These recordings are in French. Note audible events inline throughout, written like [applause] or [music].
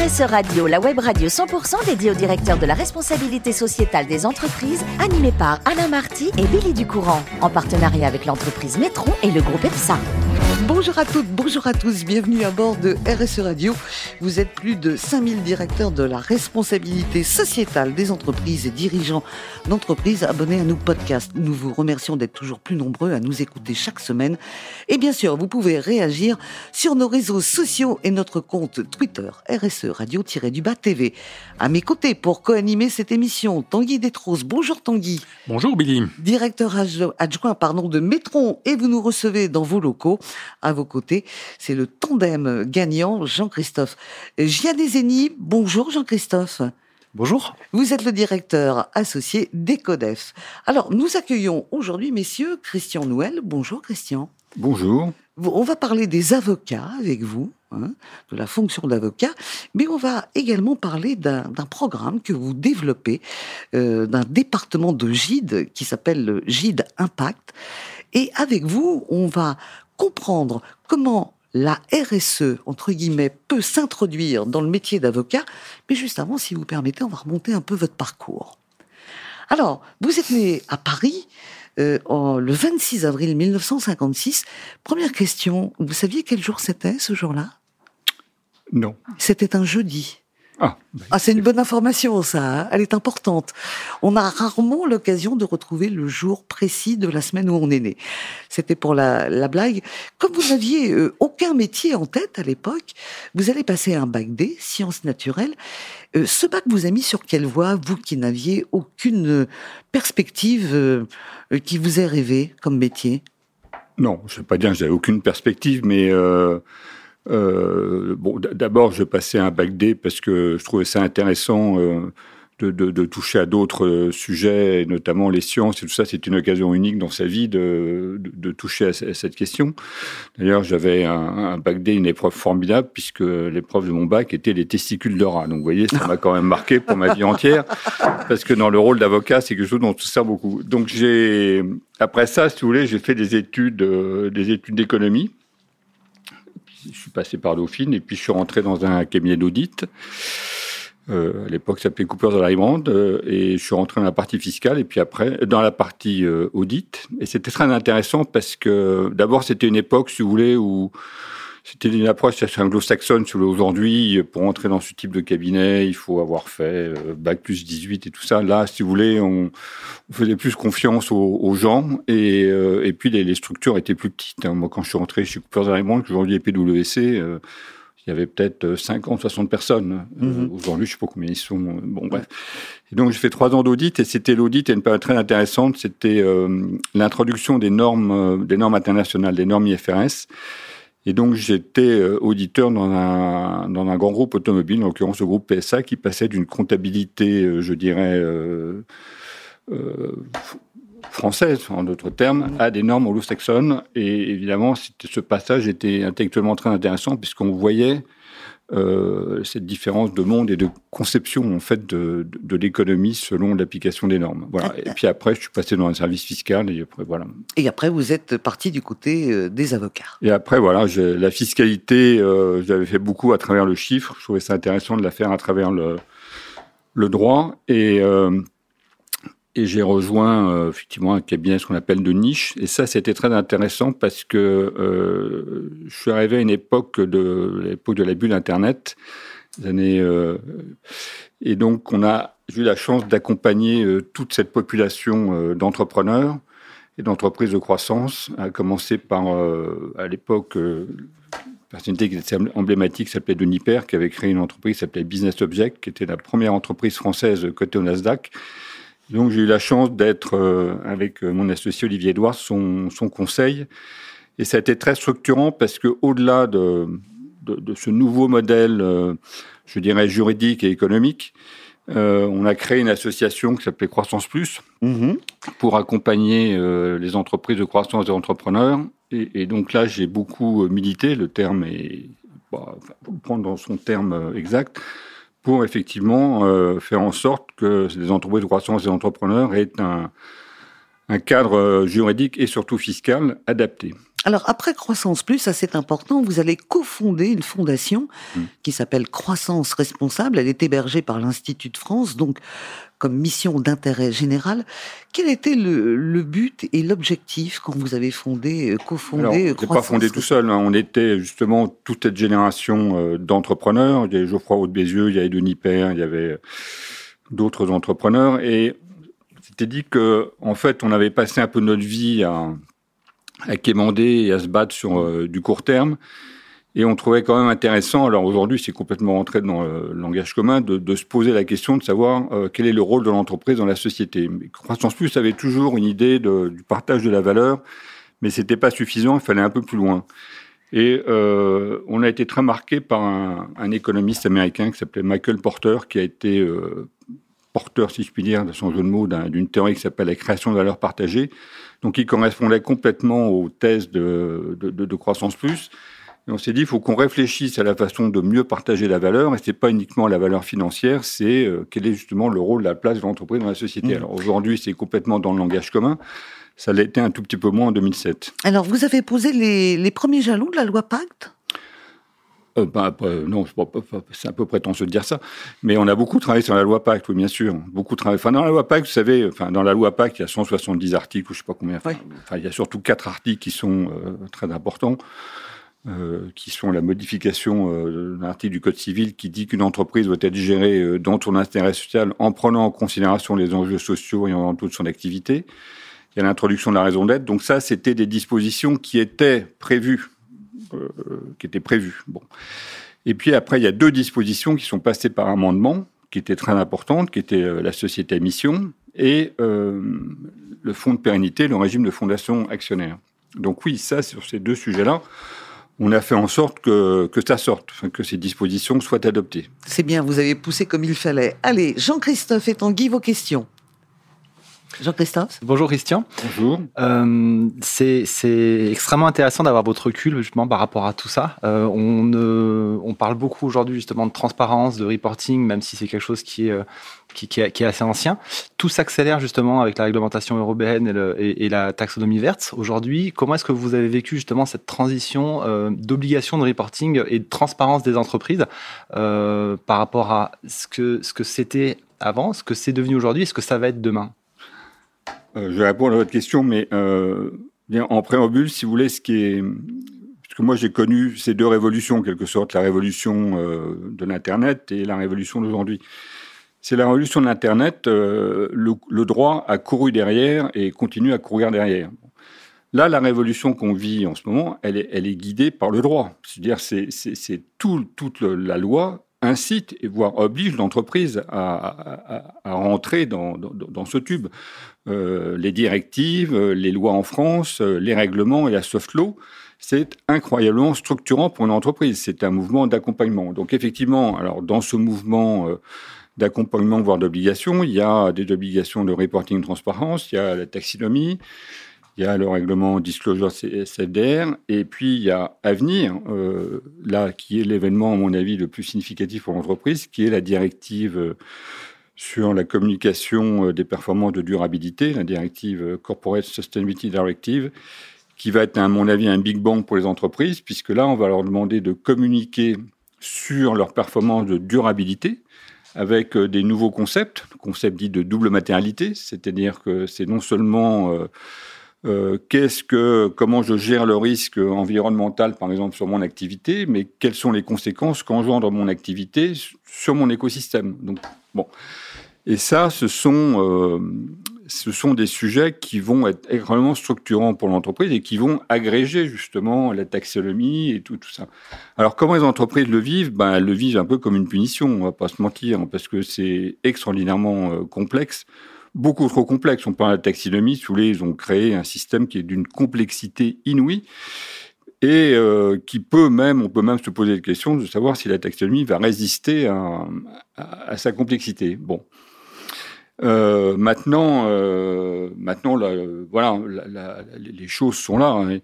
Radio, la web radio 100% dédiée au directeur de la responsabilité sociétale des entreprises, animée par Alain Marty et Billy Ducourant, en partenariat avec l'entreprise Métron et le groupe EPSA. Bonjour à toutes, bonjour à tous, bienvenue à bord de RSE Radio. Vous êtes plus de 5000 directeurs de la responsabilité sociétale des entreprises et dirigeants d'entreprises abonnés à nos podcasts. Nous vous remercions d'être toujours plus nombreux à nous écouter chaque semaine. Et bien sûr, vous pouvez réagir sur nos réseaux sociaux et notre compte Twitter RSE Radio-du-Bas TV. À mes côtés pour co-animer cette émission, Tanguy Détros. Bonjour Tanguy. Bonjour Billy. Directeur adjoint pardon, de Métron et vous nous recevez dans vos locaux à vos côtés. C'est le tandem gagnant Jean-Christophe Gianezeni. Bonjour Jean-Christophe. Bonjour. Vous êtes le directeur associé d'Ecodef. Alors, nous accueillons aujourd'hui, messieurs, Christian Nouel. Bonjour Christian. Bonjour. On va parler des avocats avec vous, hein, de la fonction d'avocat, mais on va également parler d'un programme que vous développez, euh, d'un département de GIDE qui s'appelle GIDE Impact. Et avec vous, on va comprendre comment la RSE, entre guillemets, peut s'introduire dans le métier d'avocat. Mais juste avant, si vous permettez, on va remonter un peu votre parcours. Alors, vous êtes né à Paris euh, le 26 avril 1956. Première question, vous saviez quel jour c'était ce jour-là? Non. C'était un jeudi. Ah, ah, c'est une bonne information, ça. Hein. Elle est importante. On a rarement l'occasion de retrouver le jour précis de la semaine où on est né. C'était pour la, blague. Comme vous n'aviez euh, aucun métier en tête à l'époque, vous allez passer un bac D, sciences naturelles. Euh, ce bac vous a mis sur quelle voie, vous qui n'aviez aucune perspective euh, qui vous est rêvé comme métier? Non, je ne vais pas dire que j'avais aucune perspective, mais euh, bon, d'abord, je passais un bac D parce que je trouvais ça intéressant euh, de, toucher à d'autres euh, sujets, notamment les sciences et tout ça. C'est une occasion unique dans sa vie de, de toucher à, cette question. D'ailleurs, j'avais un, un, bac D, une épreuve formidable, puisque l'épreuve de mon bac était les testicules de rat. Donc, vous voyez, ça m'a quand même marqué pour ma vie entière, parce que dans le rôle d'avocat, c'est quelque chose dont on se sert beaucoup. Donc, j'ai après ça, si vous voulez, j'ai fait des études, des études d'économie je suis passé par Dauphine et puis je suis rentré dans un cabinet d'audit. Euh, à l'époque, ça s'appelait de la euh, et je suis rentré dans la partie fiscale et puis après dans la partie euh, audit. Et c'était très intéressant parce que d'abord c'était une époque, si vous voulez, où c'était une approche anglo-saxonne. Aujourd'hui, pour entrer dans ce type de cabinet, il faut avoir fait euh, bac plus 18 et tout ça. Là, si vous voulez, on, faisait plus confiance aux, gens et, euh, et puis les, structures étaient plus petites. Hein. Moi, quand je suis rentré chez Cooper Raymond, aujourd'hui est PwC, euh, il y avait peut-être 50, 60 personnes. Mm-hmm. Aujourd'hui, je sais pas combien ils sont. Bon, bref. Et donc, j'ai fait trois ans d'audit et c'était l'audit et une période très intéressante. C'était l'introduction des normes, des normes internationales, des normes IFRS. Et donc j'étais euh, auditeur dans un, dans un grand groupe automobile, en l'occurrence le groupe PSA, qui passait d'une comptabilité, euh, je dirais, euh, française, en d'autres termes, à des normes anglo-saxonnes. Et évidemment, ce passage était intellectuellement très intéressant, puisqu'on voyait euh, cette différence de monde et de conception en fait de, de, l'économie selon l'application des normes. Voilà. Et puis après, je suis passé dans un service fiscal et après voilà. Et après, vous êtes parti du côté euh, des avocats. Et après, voilà, la fiscalité, euh, j'avais fait beaucoup à travers le chiffre. Je trouvais ça intéressant de la faire à travers le, le droit et euh, et j'ai rejoint euh, effectivement un cabinet ce qu'on appelle de niche. Et ça, c'était très intéressant parce que euh, je suis arrivé à une époque de l'époque de la bulle Internet, années, euh, et donc on a eu la chance d'accompagner toute cette population d'entrepreneurs et d'entreprises de croissance, à commencer par à l'époque personnalité qui était emblématique s'appelait Denis Père, qui avait créé une entreprise s'appelait Business Object, qui était la première entreprise française cotée au Nasdaq donc j'ai eu la chance d'être euh, avec euh, mon associé Olivier Edouard son, son conseil. Et ça a été très structurant parce que au-delà de, de, de, ce nouveau modèle, euh, je dirais juridique et économique, euh, on a créé une association qui s'appelait Croissance Plus mm-hmm. pour accompagner les entreprises de croissance des entrepreneurs. Et, et donc là, j'ai beaucoup milité. Le terme est, bah, faut le prendre dans son terme exact pour effectivement euh, faire en sorte que les entreprises de croissance et entrepreneurs aient un, un cadre euh, juridique et surtout fiscal adapté. Alors après Croissance Plus, ça c'est important, vous allez cofonder une fondation mm. qui s'appelle Croissance Responsable. Elle est hébergée par l'Institut de France, donc comme mission d'intérêt général. Quel était le, but et l'objectif quand vous avez fondé, euh, cofondé Croissance pas fondé tout seul. Hein. On était justement toute cette génération euh, d'entrepreneurs. Il y avait Geoffroy Haute Bézieux, il y avait Denis Père, il y avait d'autres entrepreneurs et c'était dit que en fait on avait passé un peu notre vie à à quémander et à se battre sur euh, du court terme. Et on trouvait quand même intéressant, alors aujourd'hui c'est complètement rentré dans le langage commun, de, se poser la question de savoir euh, quel est le rôle de l'entreprise dans la société. Croissance Plus avait toujours une idée du partage de la valeur, mais c'était pas suffisant, il fallait un peu plus loin. Et euh, on a été très marqué par un, économiste américain qui s'appelait Michael Porter, qui a été porteur, si je puis dire, de son jeu de mots, d'une théorie qui s'appelle la création de valeur partagée, donc il correspondait complètement aux thèses de, de, de, croissance plus. Et on s'est dit, il faut qu'on réfléchisse à la façon de mieux partager la valeur, et c'est pas uniquement la valeur financière, c'est euh, quel est justement le rôle, la place de l'entreprise dans la société. Mmh. Alors aujourd'hui, c'est complètement dans le langage commun. Ça l'était un tout petit peu moins en 2007. Alors vous avez posé les, les premiers jalons de la loi Pacte? Euh, bah, non, c'est un peu prétentieux de dire ça, mais on a beaucoup travaillé sur la loi Pacte, oui, bien sûr. Beaucoup travaillé. Enfin, dans la loi Pacte, vous savez, enfin, dans la loi Pacte, il y a 170 articles, ou je sais pas combien. Enfin, il y a surtout quatre articles qui sont euh, très importants, euh, qui sont la modification euh, d'un article du Code civil qui dit qu'une entreprise doit être gérée euh, dans son intérêt social en prenant en considération les enjeux sociaux et en toute son activité. Il y a l'introduction de la raison d'être. Donc ça, c'était des dispositions qui étaient prévues qui était prévu. Bon. Et puis après, il y a deux dispositions qui sont passées par amendement, qui étaient très importantes, qui étaient euh, la société à mission et euh, le fonds de pérennité, le régime de fondation actionnaire. Donc oui, ça, sur ces deux sujets-là, on a fait en sorte que, que ça sorte, que ces dispositions soient adoptées. C'est bien, vous avez poussé comme il fallait. Allez, Jean-Christophe et Tanguy, vos questions. Jean-Christophe. Bonjour Christian. Bonjour. Euh, c'est extrêmement intéressant d'avoir votre recul justement par rapport à tout ça. Euh, on, euh, on parle beaucoup aujourd'hui justement de transparence, de reporting, même si c'est quelque chose qui est, euh, qui, qui, est, qui, est, assez ancien. Tout s'accélère justement avec la réglementation européenne et, le, et, et la taxonomie verte. Aujourd'hui, comment est-ce que vous avez vécu justement cette transition euh, d'obligation de reporting et de transparence des entreprises par rapport à ce que ce que c'était avant, ce que c'est devenu aujourd'hui et ce que ça va être demain? Euh, je vais répondre à votre question, mais euh, en préambule, si vous voulez, ce qui est... Parce que moi, j'ai connu ces deux révolutions, en quelque sorte, la révolution euh, de l'Internet et la révolution d'aujourd'hui. C'est la révolution de l'Internet, le, droit a couru derrière et continue à courir derrière. Là, la révolution qu'on vit en ce moment, elle est, guidée par le droit. C'est-à-dire, c'est, c'est, tout, toute la loi incite voire oblige l'entreprise à, à, rentrer dans, dans, ce tube. Euh, les directives, euh, les lois en France, euh, les règlements et la soft law, c'est incroyablement structurant pour une entreprise. C'est un mouvement d'accompagnement. Donc effectivement, alors dans ce mouvement d'accompagnement, voire d'obligation, il y a des obligations de reporting de transparence, il y a la taxinomie, il y a le règlement disclosure CFDR, et puis il y a Avenir, euh, là, qui est l'événement, à mon avis, le plus significatif pour l'entreprise, qui est la directive sur la communication euh, des performances de durabilité, la directive euh, Corporate Sustainability Directive, qui va être, à mon avis, un big bang pour les entreprises, puisque là, on va leur demander de communiquer sur leurs performances de durabilité avec euh, des nouveaux concepts, concept dit de double matérialité, c'est-à-dire que c'est non seulement euh, qu'est-ce que, comment je gère le risque environnemental, par exemple, sur mon activité, mais quelles sont les conséquences qu'engendre mon activité sur mon écosystème? Donc, bon. Et ça, ce sont, euh, ce sont des sujets qui vont être extrêmement structurants pour l'entreprise et qui vont agréger justement la taxonomie et tout, ça. Alors, comment les entreprises le vivent? Ben, Elles le vivent un peu comme une punition, on va pas se mentir, parce que c'est extraordinairement euh, complexe beaucoup trop complexe. On parle de taxinomie, sous les, ils ont créé un système qui est d'une complexité inouïe et euh, qui peut même, on peut même se poser la question de savoir si la taxonomie va résister à, à sa complexité. Bon. Euh, maintenant, euh, maintenant, voilà, les choses sont là. Hein. et,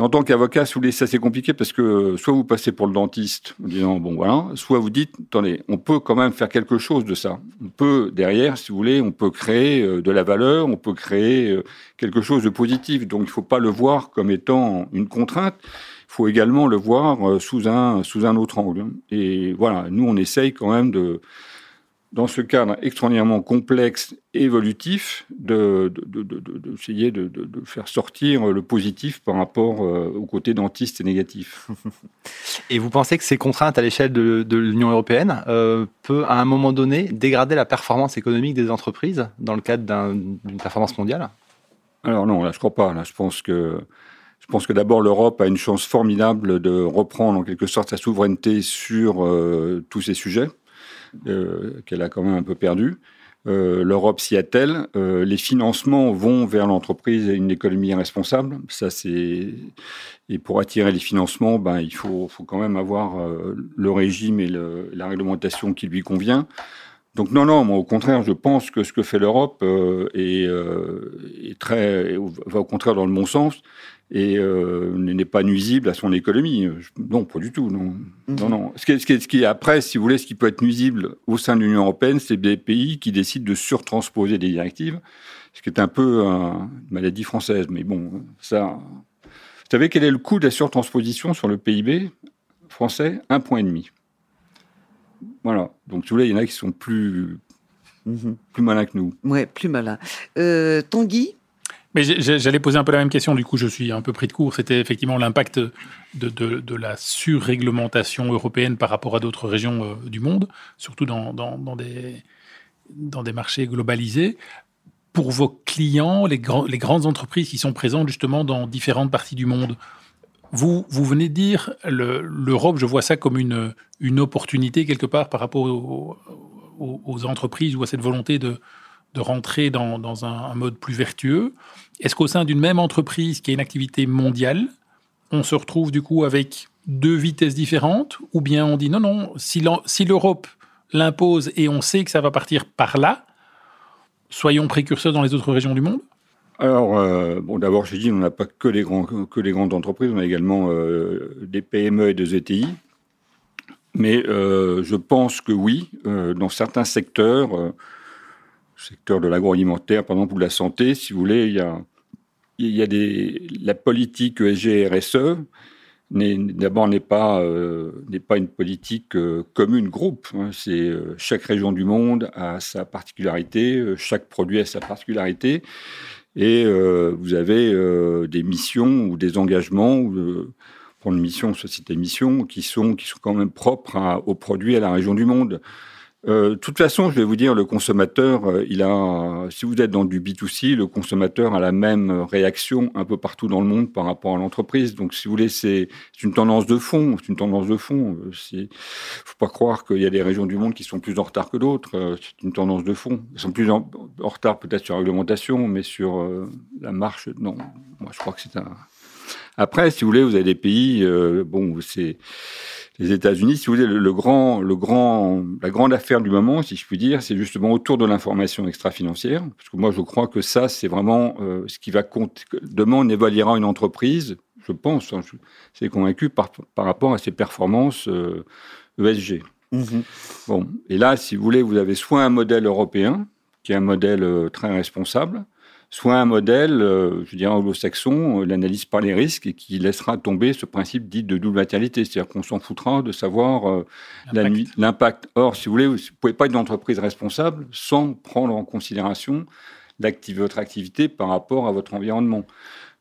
en tant qu'avocat, si vous voulez, ça c'est compliqué parce que soit vous passez pour le dentiste en disant bon voilà, soit vous dites attendez, on peut quand même faire quelque chose de ça. On peut derrière, si vous voulez, on peut créer euh, de la valeur, on peut créer quelque chose de positif. Donc il ne faut pas le voir comme étant une contrainte. Il faut également le voir sous un sous un autre angle. Et voilà, nous on essaye quand même de dans ce cadre extraordinairement complexe et évolutif, d'essayer de, de, de, faire sortir le positif par rapport euh, au côté dentiste et négatif. [laughs] Et vous pensez que ces contraintes à l'échelle de, l'Union européenne euh, peut, à un moment donné, dégrader la performance économique des entreprises dans le cadre d'une performance mondiale? Alors non, là je crois pas. Là, je pense que je pense que d'abord l'Europe a une chance formidable de reprendre en quelque sorte sa souveraineté sur euh, tous ces sujets. Euh, qu'elle a quand même un peu perdu. Euh, L'Europe s'y attelle. Euh, les financements vont vers l'entreprise et une économie responsable. Ça, c'est et pour attirer les financements, ben il faut, faut quand même avoir le régime et la réglementation qui lui convient. Donc non, non, moi au contraire, je pense que ce que fait l'Europe est, est, très va au contraire dans le bon sens et euh, n'est pas nuisible à son économie. Non, pas du tout. Non, non, non. Ce qui, ce, qui, après, si vous voulez, ce qui peut être nuisible au sein de l'Union européenne, c'est des pays qui décident de surtransposer des directives, ce qui est un peu une maladie française. Mais bon, ça. Vous savez quel est le coût de la surtransposition sur le PIB français? Un point et demi. Voilà. Donc, si vous voulez, il y en a qui sont plus mhm. plus malins que nous. Ouais, plus malins. Euh, Tanguy mais j'allais poser un peu la même question, du coup je suis un peu pris de court. C'était effectivement l'impact de, de, de, la surréglementation européenne par rapport à d'autres régions euh, du monde, surtout dans, dans, dans, des, dans des marchés globalisés. Pour vos clients, les, les grandes entreprises qui sont présentes justement dans différentes parties du monde, vous, vous venez de dire l'Europe, je vois ça comme une, une opportunité quelque part par rapport aux, entreprises ou à cette volonté de, de rentrer dans, dans un, mode plus vertueux. Est-ce qu'au sein d'une même entreprise qui a une activité mondiale, on se retrouve du coup avec deux vitesses différentes Ou bien on dit non, non, si l'Europe l'impose et on sait que ça va partir par là, soyons précurseurs dans les autres régions du monde? Alors, euh, bon, d'abord, j'ai dit, on n'a pas que les, grandes entreprises, on a également euh, des PME et des ETI. Mais euh, je pense que oui, dans certains secteurs, secteur de l'agroalimentaire, par exemple, ou de la santé, si vous voulez, il y a, il y a des, la politique ESG RSE d'abord n'est pas n'est pas une politique commune groupe. Hein. c'est chaque région du monde a sa particularité, chaque produit a sa particularité, et vous avez des missions ou des engagements ou pour une mission, société mission, qui sont qui sont quand même propres aux produits à la région du monde. Euh, de toute façon, je vais vous dire, le consommateur, euh, il a, si vous êtes dans du B2C, le consommateur a la même réaction un peu partout dans le monde par rapport à l'entreprise. Donc, si vous voulez, c'est une tendance de fond. C'est une tendance de fond. Il euh, faut pas croire qu'il y a des régions du monde qui sont plus en retard que d'autres. C'est une tendance de fond. Ils sont plus en, retard peut-être sur la réglementation, mais sur la marche, non. Moi, je crois que c'est un. Après, si vous voulez, vous avez des pays, bon, c'est les États-Unis, si vous voulez, le, grand, le grand, la grande affaire du moment, si je puis dire, c'est justement autour de l'information extra-financière, parce que moi je crois que ça, c'est vraiment euh, ce qui va compter. Demain, on évaluera une entreprise, je pense, hein, je suis convaincu par, par rapport à ses performances ESG. Euh, e mm-hmm. Bon, et là, si vous voulez, vous avez soit un modèle européen qui est un modèle euh, très responsable, soit un modèle, euh, je dirais anglo-saxon, euh, l'analyse par les risques, et qui laissera tomber ce principe dit de double matérialité. C'est-à-dire qu'on s'en foutra de savoir euh, l'impact. Or, si vous voulez, vous ne pouvez pas être une entreprise responsable sans prendre en considération votre activité par rapport à votre environnement.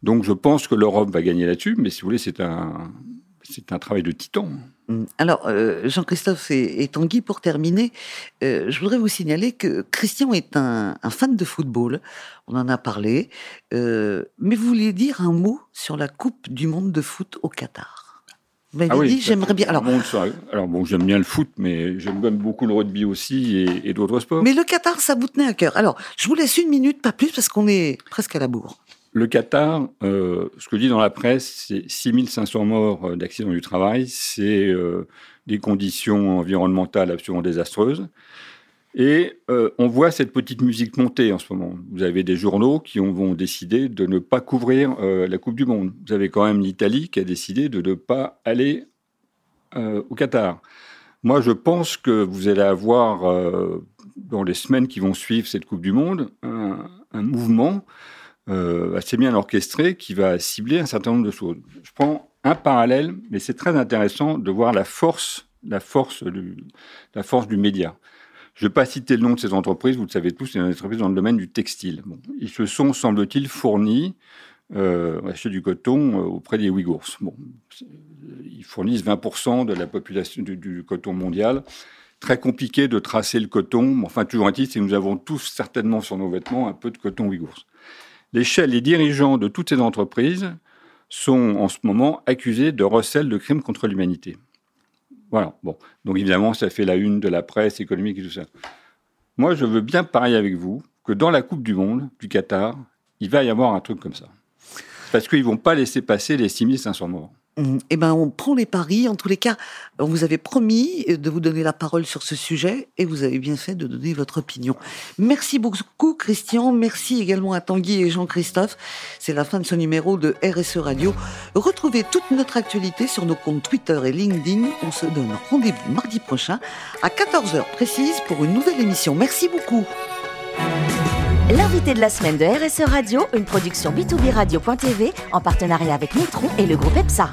Donc, je pense que l'Europe va gagner là-dessus, mais si vous voulez, c'est un, c'est un travail de titan. Mm. Alors, euh, Jean-Christophe et, Tanguy, pour terminer, euh, je voudrais vous signaler que Christian est un, fan de football. On en a parlé. Euh, mais vous vouliez dire un mot sur la Coupe du Monde de foot au Qatar Vous m'avez ah dit, j'aimerais bien. Alors, alors bon, j'aime bien le foot, mais j'aime beaucoup le rugby aussi et, et d'autres sports. Mais le Qatar, ça vous tenait à cœur. Alors, je vous laisse une minute, pas plus, parce qu'on est presque à la bourre. Le Qatar, euh, ce que dit dans la presse, c'est 6500 morts euh, d'accidents du travail, c'est euh, des conditions environnementales absolument désastreuses. Et on voit cette petite musique monter en ce moment. Vous avez des journaux qui ont, vont décider de ne pas couvrir la Coupe du Monde. Vous avez quand même l'Italie qui a décidé de ne pas aller au Qatar. Moi, je pense que vous allez avoir, dans les semaines qui vont suivre cette Coupe du Monde, un mouvement assez bien orchestré qui va cibler un certain nombre de choses. Je prends un parallèle, mais c'est très intéressant de voir la force, la force du, la force du média. Je ne vais pas citer le nom de ces entreprises, vous le savez tous, c'est une entreprise dans le domaine du textile. ils se sont, semble-t-il, fournis euh, acheter du coton euh, auprès des Ouïghours. Bon, ils fournissent 20% de la population du, coton mondial. Très compliqué de tracer le coton. Enfin, toujours un titre, c'est nous avons tous certainement sur nos vêtements un peu de coton Ouïghours. L'échelle, les dirigeants de toutes ces entreprises sont en ce moment accusés de recel de crimes contre l'humanité. Voilà. Bon. Donc évidemment, ça fait la une de la presse économique et tout ça. Moi, je veux bien parier avec vous que dans la Coupe du Monde du Qatar, il va y avoir un truc comme ça. Parce qu'ils vont pas laisser passer les 6500 morts. Eh ben, on prend les paris. En tous les cas, on vous avait promis de vous donner la parole sur ce sujet et vous avez bien fait de donner votre opinion. Merci beaucoup, Christian. Merci également à Tanguy et Jean-Christophe. C'est la fin de ce numéro de RSE Radio. Retrouvez toute notre actualité sur nos comptes Twitter et LinkedIn. On se donne rendez-vous mardi prochain à 14h précise pour une nouvelle émission. Merci beaucoup. L'invité de la semaine de RSE Radio, une production b2b radio.tv en partenariat avec Nitron et le groupe EPSA.